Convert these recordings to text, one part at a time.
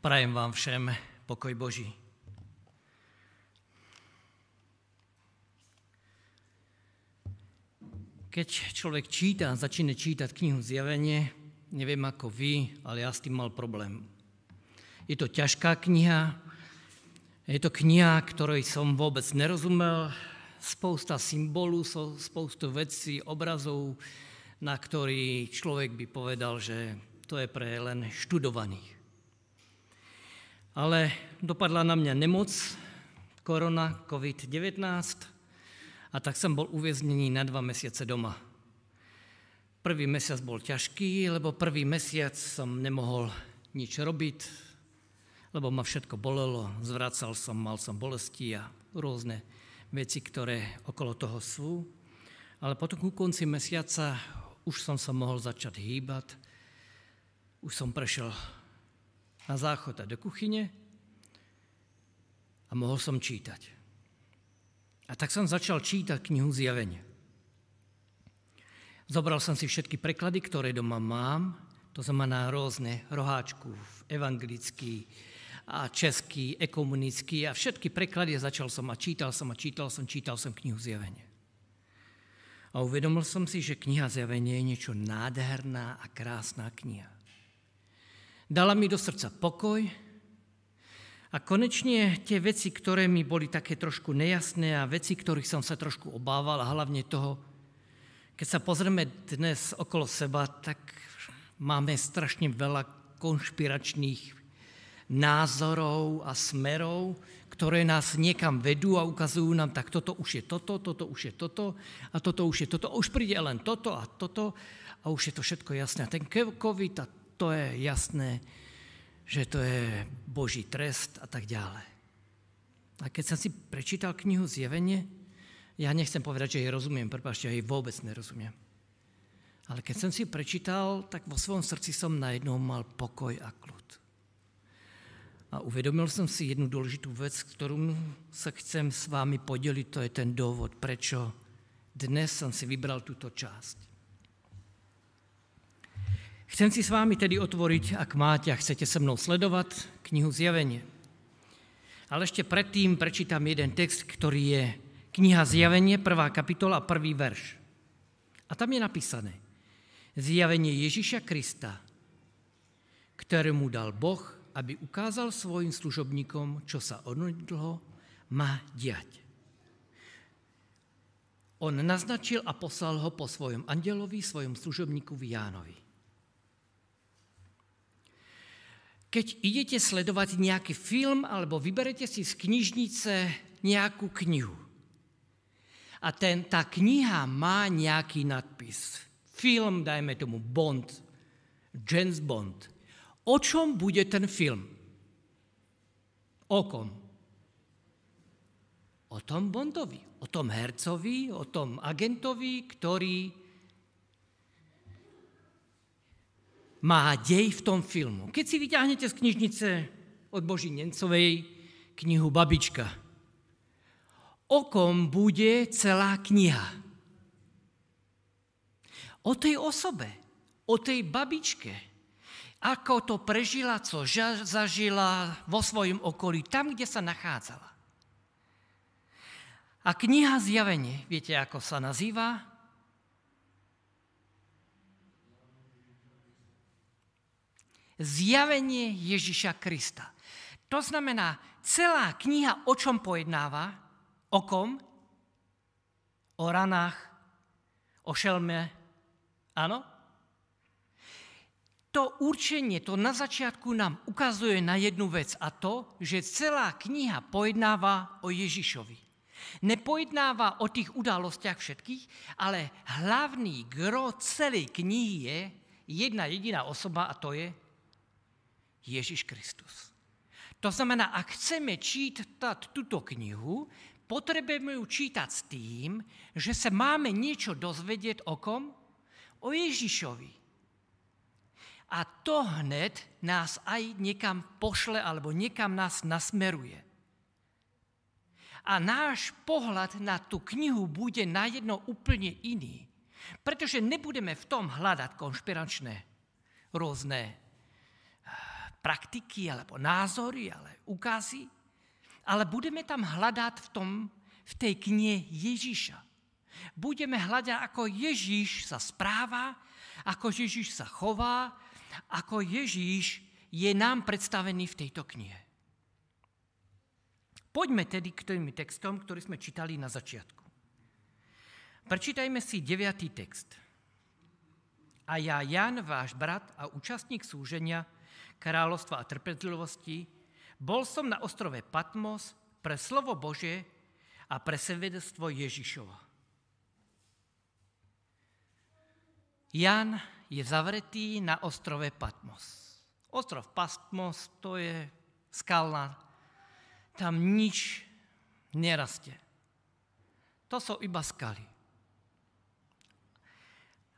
Prajem vám všem pokoj Boží. Keď človek číta, začína čítať knihu Zjavenie, neviem ako vy, ale ja s tým mal problém. Je to ťažká kniha, je to kniha, ktorej som vôbec nerozumel, spousta symbolu, spoustu vecí, obrazov, na ktorý človek by povedal, že to je pre len študovaných. Ale dopadla na mňa nemoc, korona, COVID-19 a tak som bol uväznený na dva mesiace doma. Prvý mesiac bol ťažký, lebo prvý mesiac som nemohol nič robiť, lebo ma všetko bolelo, zvracal som, mal som bolesti a rôzne veci, ktoré okolo toho sú. Ale potom ku konci mesiaca už som sa mohol začať hýbať, už som prešiel na záchod a do kuchyne a mohol som čítať. A tak som začal čítať knihu Zjavenia. Zobral som si všetky preklady, ktoré doma mám, to znamená rôzne roháčku, evangelický a český, ekomunický a všetky preklady začal som a čítal som a čítal som, čítal som knihu Zjavenia. A uvedomil som si, že kniha Zjavenie je niečo nádherná a krásná kniha. Dala mi do srdca pokoj a konečne tie veci, ktoré mi boli také trošku nejasné a veci, ktorých som sa trošku obával a hlavne toho, keď sa pozrieme dnes okolo seba, tak máme strašne veľa konšpiračných názorov a smerov, ktoré nás niekam vedú a ukazujú nám, tak toto už je toto, toto už je toto a toto už je toto. A už príde len toto a toto a už je to všetko jasné. A ten COVID a to je jasné, že to je Boží trest a tak ďalej. A keď som si prečítal knihu Zjevenie, ja nechcem povedať, že jej rozumiem, prepáčte, ja jej vôbec nerozumiem. Ale keď som si prečítal, tak vo svojom srdci som najednou mal pokoj a kľud. A uvedomil som si jednu dôležitú vec, ktorú sa chcem s vámi podeliť, to je ten dôvod, prečo dnes som si vybral túto časť. Chcem si s vámi tedy otvoriť, ak máte a chcete se mnou sledovať, knihu Zjavenie. Ale ešte predtým prečítam jeden text, ktorý je kniha Zjavenie, prvá kapitola, prvý verš. A tam je napísané Zjavenie Ježíša Krista, ktorému dal Boh, aby ukázal svojim služobníkom, čo sa onedlho má diať. On naznačil a poslal ho po svojom andelovi, svojom služobníkovi Jánovi. Keď idete sledovať nejaký film alebo vyberete si z knižnice nejakú knihu a ten, tá kniha má nejaký nadpis, film, dajme tomu Bond, James Bond, o čom bude ten film? O kom? O tom Bondovi, o tom hercovi, o tom agentovi, ktorý má dej v tom filmu. Keď si vyťahnete z knižnice od Boží Nencovej knihu Babička, o kom bude celá kniha? O tej osobe, o tej babičke, ako to prežila, co zažila vo svojom okolí, tam, kde sa nachádzala. A kniha Zjavenie, viete, ako sa nazýva? Zjavenie Ježiša Krista. To znamená, celá kniha o čom pojednáva? O kom? O ranách, o šelme. Áno? To určenie, to na začiatku nám ukazuje na jednu vec a to, že celá kniha pojednáva o Ježišovi. Nepojednáva o tých udalostiach všetkých, ale hlavný gro celej knihy je jedna jediná osoba a to je Ježiš Kristus. To znamená, ak chceme čítať túto knihu, potrebujeme ju čítať s tým, že sa máme niečo dozvedieť o kom? O Ježišovi. A to hned nás aj niekam pošle alebo niekam nás nasmeruje. A náš pohľad na tú knihu bude najedno úplne iný. Pretože nebudeme v tom hľadať konšpiračné rôzne praktiky, alebo názory, ale ukázy, ale budeme tam hľadať v, tom, v tej knihe Ježiša. Budeme hľadať, ako Ježíš sa správa, ako Ježíš sa chová, ako Ježíš je nám predstavený v tejto knihe. Poďme tedy k tým textom, ktorý sme čítali na začiatku. Prečítajme si deviatý text. A ja, Jan, váš brat a účastník súženia, kráľovstva a trpezlivosti, bol som na ostrove Patmos pre slovo Bože a pre svedectvo Ježišova. Jan je zavretý na ostrove Patmos. Ostrov Patmos to je skalná, tam nič nerastie. To sú iba skaly.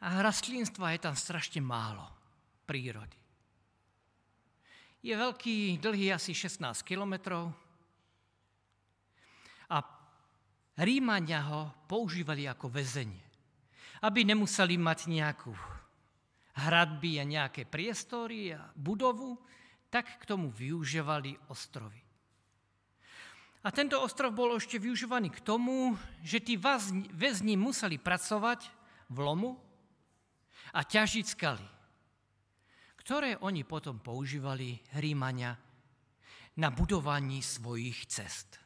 A rastlinstva je tam strašne málo prírody. Je veľký, dlhý asi 16 kilometrov a Rímania ho používali ako väzenie, aby nemuseli mať nejakú hradby a nejaké priestory a budovu, tak k tomu využívali ostrovy. A tento ostrov bol ešte využívaný k tomu, že tí väzni museli pracovať v lomu, a ťažiť skaly, ktoré oni potom používali Rímania na budovaní svojich cest.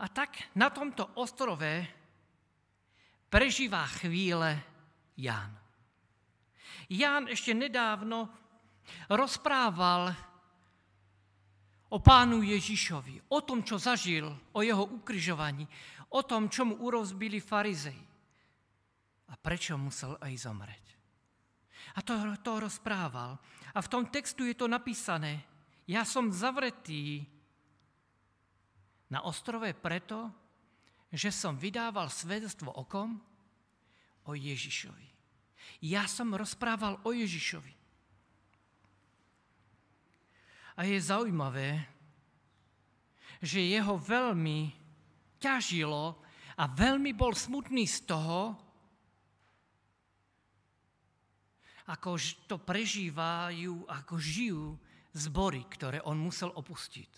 A tak na tomto ostrove prežíva chvíle Ján. Ján ešte nedávno rozprával o pánu Ježišovi, o tom, čo zažil, o jeho ukrižovaní, o tom, čo mu urozbili farizej a prečo musel aj zomreť. A to, to rozprával. A v tom textu je to napísané, ja som zavretý na ostrove preto, že som vydával svedectvo o kom? O Ježišovi. Ja som rozprával o Ježišovi. A je zaujímavé, že jeho veľmi ťažilo a veľmi bol smutný z toho, ako to prežívajú, ako žijú zbory, ktoré on musel opustiť.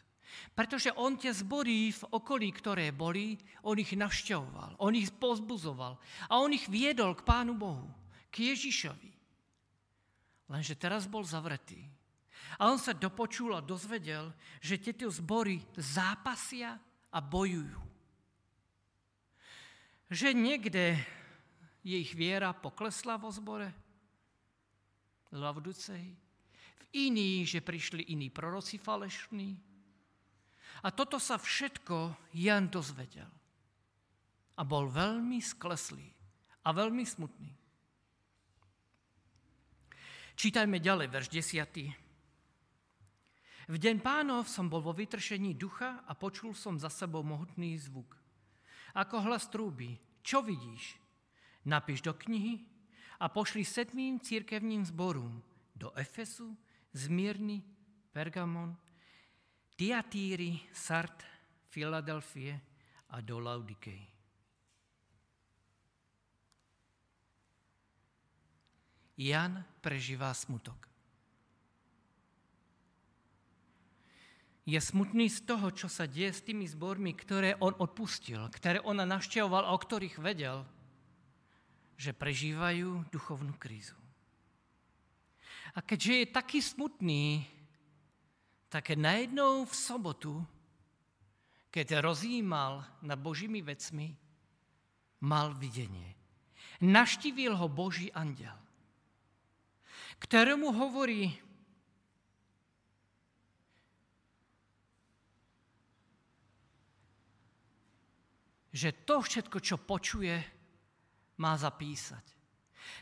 Pretože on tie zbory v okolí, ktoré boli, on ich navšťoval, on ich pozbuzoval a on ich viedol k Pánu Bohu, k Ježišovi. Lenže teraz bol zavretý. A on sa dopočul a dozvedel, že tieto zbory zápasia a bojujú že niekde je ich viera poklesla vo zbore, Lavducej, v iný, že prišli iní proroci falešní. A toto sa všetko Jan dozvedel. A bol veľmi skleslý a veľmi smutný. Čítajme ďalej, verš 10. V deň pánov som bol vo vytršení ducha a počul som za sebou mohutný zvuk ako hlas trúby. Čo vidíš? Napíš do knihy a pošli sedmým církevním zborom do Efesu, Zmírny, Pergamon, Tiatýry, Sart, Filadelfie a do Laudikej. Jan prežívá smutok. je smutný z toho, čo sa deje s tými zbormi, ktoré on odpustil, ktoré on navštevoval a o ktorých vedel, že prežívajú duchovnú krízu. A keďže je taký smutný, tak najednou v sobotu, keď rozjímal nad Božími vecmi, mal videnie. Naštívil ho Boží andel, ktorému hovorí, že to všetko, čo počuje, má zapísať.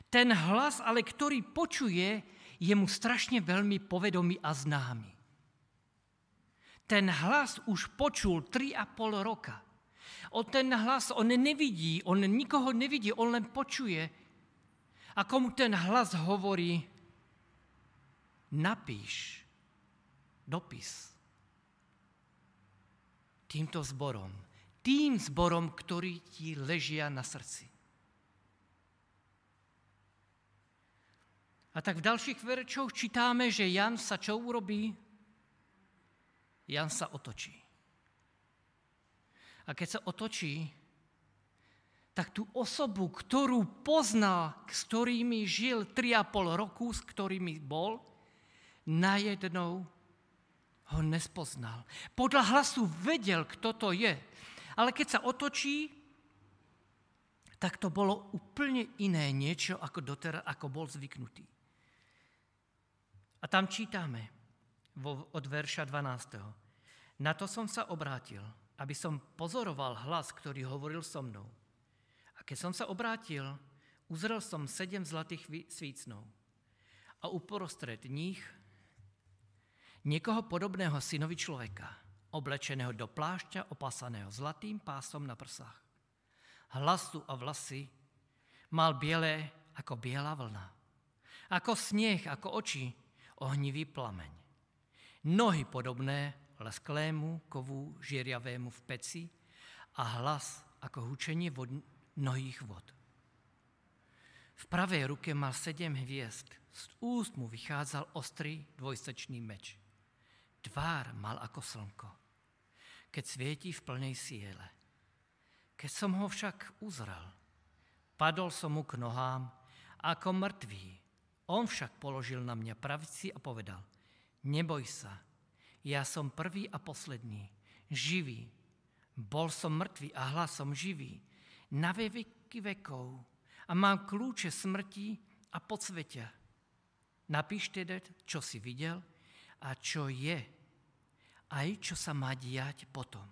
Ten hlas, ale ktorý počuje, je mu strašne veľmi povedomý a známy. Ten hlas už počul 3,5 roka. O ten hlas on nevidí, on nikoho nevidí, on len počuje. A komu ten hlas hovorí, napíš dopis týmto zborom tým zborom, ktorí ti ležia na srdci. A tak v ďalších verčoch čítáme, že Jan sa čo urobí? Jan sa otočí. A keď sa otočí, tak tú osobu, ktorú poznal, s ktorými žil 3,5 roku, s ktorými bol, najednou ho nespoznal. Podľa hlasu vedel, kto to je. Ale keď sa otočí, tak to bolo úplne iné niečo, ako, doteraz, ako bol zvyknutý. A tam čítame od verša 12. Na to som sa obrátil, aby som pozoroval hlas, ktorý hovoril so mnou. A keď som sa obrátil, uzrel som sedem zlatých svícnov. A uprostred nich niekoho podobného synovi človeka, oblečeného do plášťa, opasaného zlatým pásom na prsách. Hlasu a vlasy mal biele ako biela vlna. Ako snieh, ako oči, ohnivý plameň. Nohy podobné lesklému kovu žieriavému v peci a hlas ako hučenie vod, mnohých vod. V pravej ruke mal sedem hviezd, z úst mu vychádzal ostrý dvojsečný meč. Tvár mal ako slnko, keď svietí v plnej siele. Keď som ho však uzrel, padol som mu k nohám ako mŕtvý. On však položil na mňa pravici a povedal, neboj sa, ja som prvý a posledný, živý. Bol som mŕtvý a hlas som živý na veky vekov a mám kľúče smrti a podsvetia. Napíš teda, čo si videl a čo je, aj čo sa má diať potom.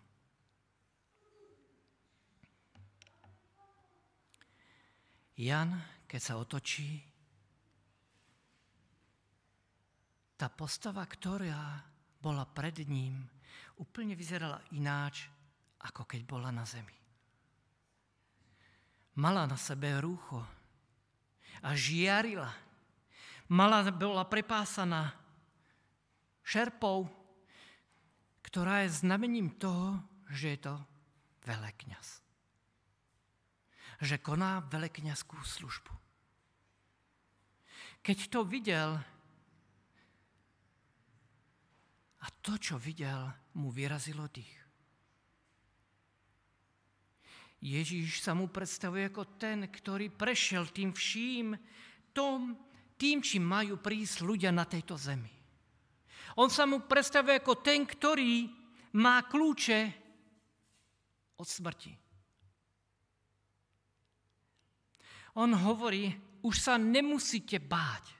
Jan, keď sa otočí, tá postava, ktorá bola pred ním, úplne vyzerala ináč, ako keď bola na zemi. Mala na sebe rúcho a žiarila. Mala bola prepásaná šerpou, ktorá je znamením toho, že je to velekňaz. Že koná velekňazskú službu. Keď to videl, a to, čo videl, mu vyrazilo dých. Ježíš sa mu predstavuje ako ten, ktorý prešiel tým vším, tom, tým, čím majú prísť ľudia na tejto zemi. On sa mu predstavuje ako ten, ktorý má kľúče od smrti. On hovorí, už sa nemusíte báť.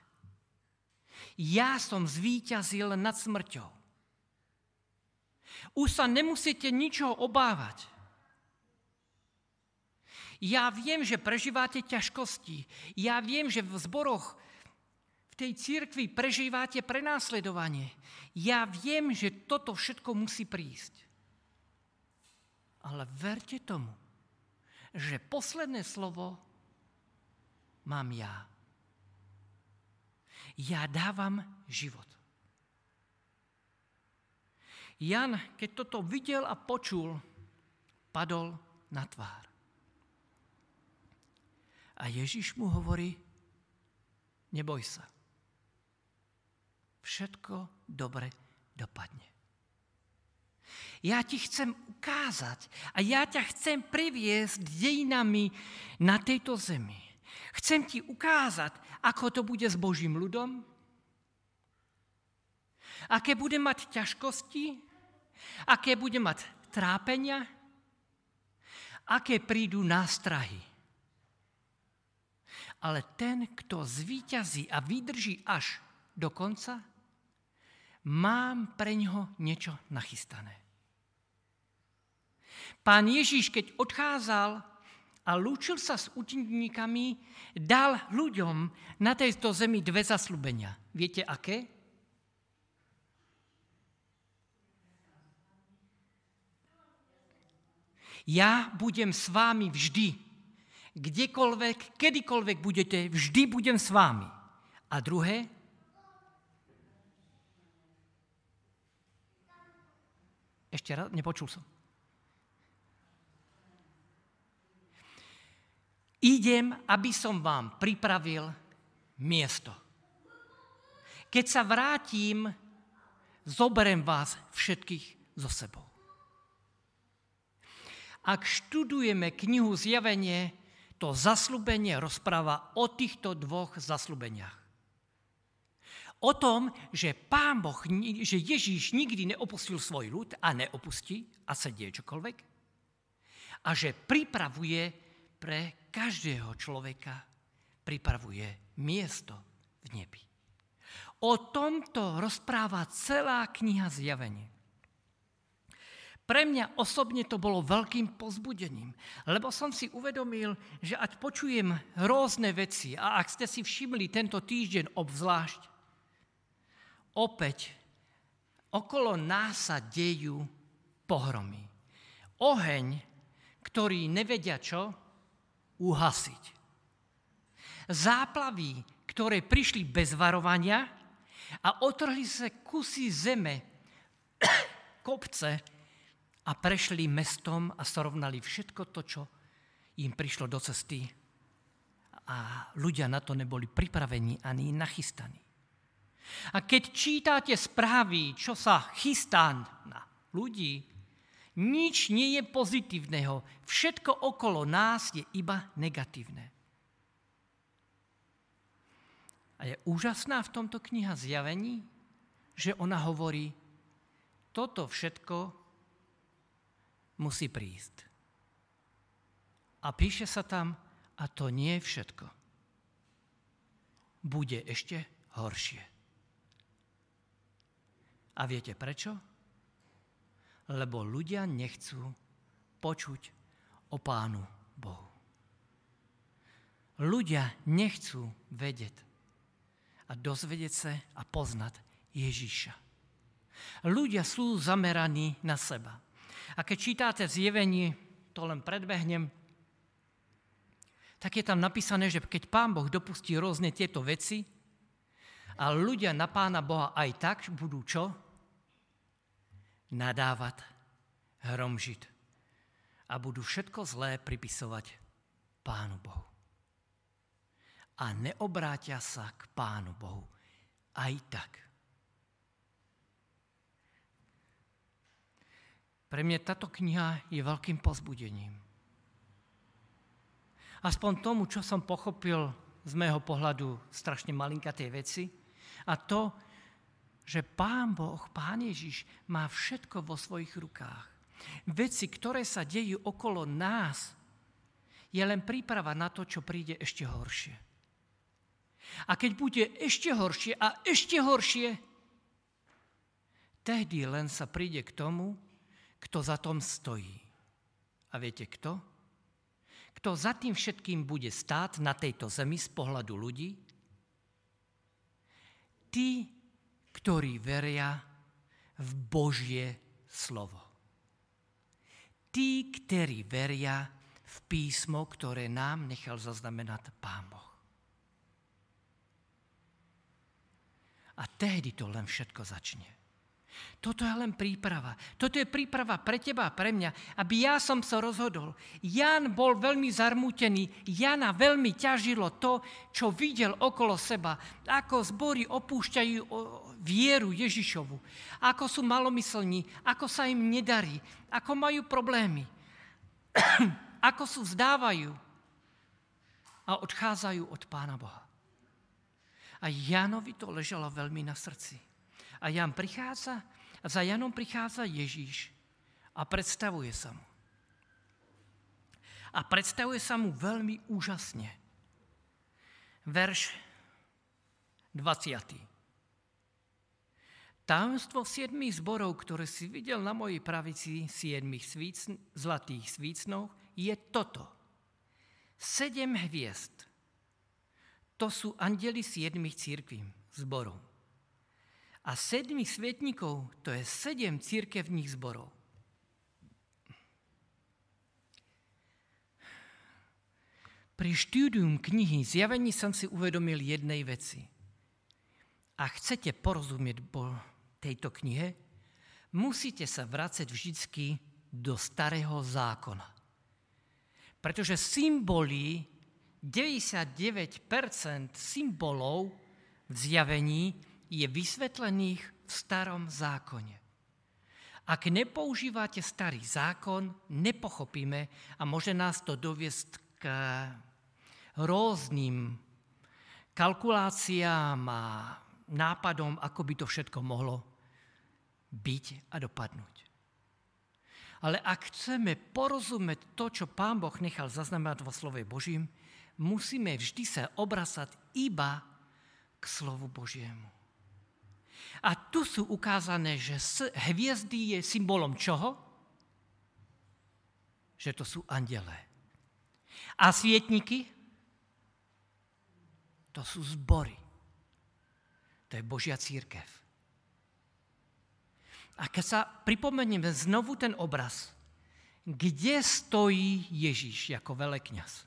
Ja som zvíťazil nad smrťou. Už sa nemusíte ničoho obávať. Ja viem, že prežívate ťažkosti. Ja viem, že v zboroch v tej církvi prežívate prenásledovanie. Ja viem, že toto všetko musí prísť. Ale verte tomu, že posledné slovo mám ja. Ja dávam život. Jan, keď toto videl a počul, padol na tvár. A Ježiš mu hovorí, neboj sa. Všetko dobre dopadne. Ja ti chcem ukázať a ja ťa chcem priviesť dejinami na tejto zemi. Chcem ti ukázať, ako to bude s Božím ľudom, aké bude mať ťažkosti, aké bude mať trápenia, aké prídu nástrahy. Ale ten, kto zvíťazí a vydrží až do konca, mám pre ňoho niečo nachystané. Pán Ježíš, keď odchádzal a lúčil sa s učeníkami, dal ľuďom na tejto zemi dve zaslúbenia. Viete aké? Ja budem s vámi vždy kdekoľvek, kedykoľvek budete, vždy budem s vámi. A druhé, ešte raz, nepočul som. Idem, aby som vám pripravil miesto. Keď sa vrátim, zoberiem vás všetkých so sebou. Ak študujeme knihu Zjavenie, to zaslúbenie rozpráva o týchto dvoch zaslúbeniach. O tom, že Pán Boh, že Ježíš nikdy neopustil svoj ľud a neopustí a sa deje čokoľvek. A že pripravuje pre každého človeka pripravuje miesto v nebi. O tomto rozpráva celá kniha Zjavenie. Pre mňa osobne to bolo veľkým pozbudením, lebo som si uvedomil, že ať počujem rôzne veci, a ak ste si všimli tento týždeň obzvlášť, opäť okolo nás sa dejú pohromy. Oheň, ktorý nevedia čo, uhasiť. Záplavy, ktoré prišli bez varovania a otrhli sa kusy zeme, kopce a prešli mestom a srovnali všetko to, čo im prišlo do cesty. A ľudia na to neboli pripravení ani nachystaní. A keď čítate správy, čo sa chystá na ľudí, nič nie je pozitívneho. Všetko okolo nás je iba negatívne. A je úžasná v tomto kniha zjavení, že ona hovorí, toto všetko musí prísť. A píše sa tam, a to nie je všetko. Bude ešte horšie. A viete prečo? lebo ľudia nechcú počuť o Pánu Bohu. Ľudia nechcú vedieť a dozvedieť sa a poznať Ježíša. Ľudia sú zameraní na seba. A keď čítate zjevenie, to len predbehnem, tak je tam napísané, že keď Pán Boh dopustí rôzne tieto veci a ľudia na Pána Boha aj tak budú čo? nadávať, hromžiť a budú všetko zlé pripisovať Pánu Bohu. A neobrátia sa k Pánu Bohu aj tak. Pre mňa táto kniha je veľkým pozbudením. Aspoň tomu, čo som pochopil z mého pohľadu strašne tej veci, a to, že Pán Boh, Pán Ježiš má všetko vo svojich rukách. Veci, ktoré sa dejú okolo nás, je len príprava na to, čo príde ešte horšie. A keď bude ešte horšie a ešte horšie, tehdy len sa príde k tomu, kto za tom stojí. A viete kto? Kto za tým všetkým bude stáť na tejto zemi z pohľadu ľudí? Tí, ktorí veria v Božie slovo. Tí, ktorí veria v písmo, ktoré nám nechal zaznamenať Pán Boh. A tehdy to len všetko začne. Toto je len príprava. Toto je príprava pre teba a pre mňa, aby ja som sa rozhodol. Jan bol veľmi zarmútený. Jana veľmi ťažilo to, čo videl okolo seba. Ako zbory opúšťajú vieru Ježišovu. Ako sú malomyslní. Ako sa im nedarí. Ako majú problémy. ako sú vzdávajú a odchádzajú od Pána Boha. A Janovi to ležalo veľmi na srdci. A Jan prichádza a za Janom prichádza Ježíš a predstavuje sa mu. A predstavuje sa mu veľmi úžasne. Verš 20. Tajomstvo siedmých zborov, ktoré si videl na mojej pravici siedmých svícn, zlatých svícnov, je toto. Sedem hviezd. To sú andeli siedmých církví zborov. A sedmi svetníkov to je sedem církevních zborov. Pri štúdium knihy Zjavení som si uvedomil jednej veci. A chcete porozumieť tejto knihe, musíte sa vrácať vždycky do starého zákona. Pretože symboly, 99% symbolov v zjavení je vysvetlených v starom zákone. Ak nepoužívate starý zákon, nepochopíme a môže nás to doviesť k rôznym kalkuláciám a nápadom, ako by to všetko mohlo byť a dopadnúť. Ale ak chceme porozumieť to, čo Pán Boh nechal zaznamenať vo slove Božím, musíme vždy sa obracať iba k slovu Božiemu. A tu sú ukázané, že hviezdy je symbolom čoho? Že to sú andelé. A svietniky? To sú zbory. To je Božia církev. A keď sa pripomenieme znovu ten obraz, kde stojí Ježíš ako velekňaz?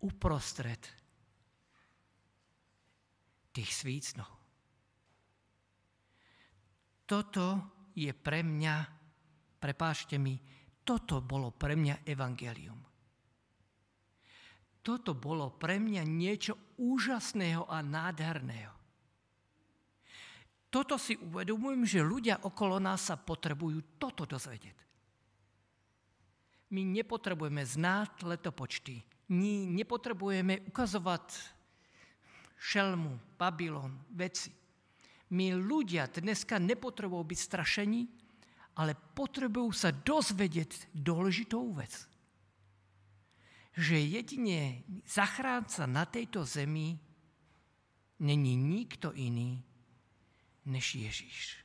Uprostred tých svícnov. Toto je pre mňa, prepáčte mi, toto bolo pre mňa evangelium. Toto bolo pre mňa niečo úžasného a nádherného. Toto si uvedomujem, že ľudia okolo nás sa potrebujú toto dozvedieť. My nepotrebujeme znáť letopočty. My nepotrebujeme ukazovať šelmu, Babylon, veci. My ľudia dneska nepotrebujú byť strašení, ale potrebujú sa dozvedieť dôležitou vec. Že jedine zachránca na tejto zemi není nikto iný než Ježíš.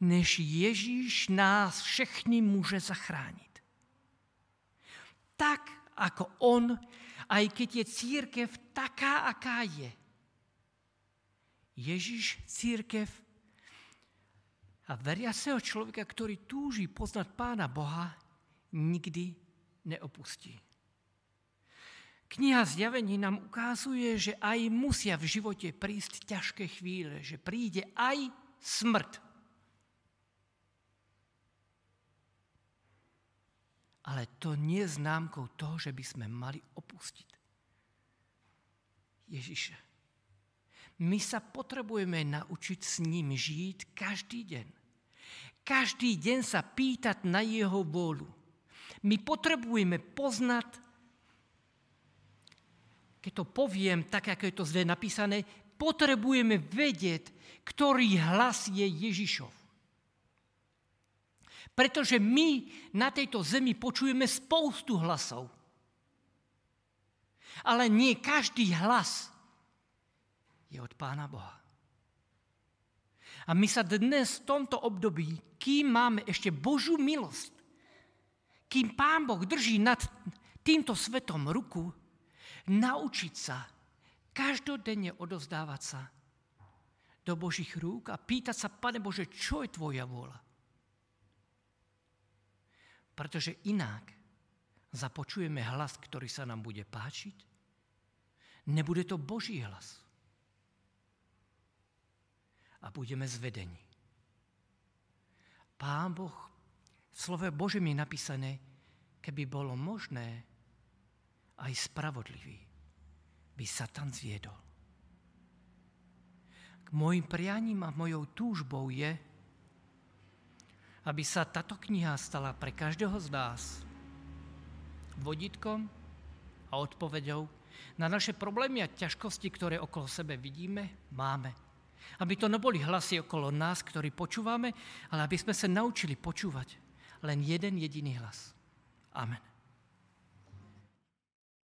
Než Ježíš nás všechny může zachránit. Tak, ako on aj keď je církev taká, aká je. Ježiš církev a veriaceho človeka, ktorý túži poznať Pána Boha, nikdy neopustí. Kniha Zjavení nám ukazuje, že aj musia v živote prísť ťažké chvíle, že príde aj smrt. Ale to nie je známkou toho, že by sme mali opustiť Ježiša. My sa potrebujeme naučiť s ním žiť každý deň. Každý deň sa pýtať na jeho vôľu. My potrebujeme poznať, keď to poviem tak, ako je to zde napísané, potrebujeme vedieť, ktorý hlas je Ježišov. Pretože my na tejto zemi počujeme spoustu hlasov. Ale nie každý hlas je od Pána Boha. A my sa dnes v tomto období, kým máme ešte Božú milosť, kým Pán Boh drží nad týmto svetom ruku, naučiť sa každodenne odozdávať sa do Božích rúk a pýtať sa, Pane Bože, čo je Tvoja vôľa? Pretože inak započujeme hlas, ktorý sa nám bude páčiť. Nebude to Boží hlas. A budeme zvedení. Pán Boh, v slove Božím je napísané, keby bolo možné, aj spravodlivý by Satan zviedol. K môjim prianím a mojou túžbou je, aby sa táto kniha stala pre každého z nás vodítkom a odpovedou na naše problémy a ťažkosti, ktoré okolo sebe vidíme, máme. Aby to neboli hlasy okolo nás, ktorí počúvame, ale aby sme sa naučili počúvať len jeden jediný hlas. Amen.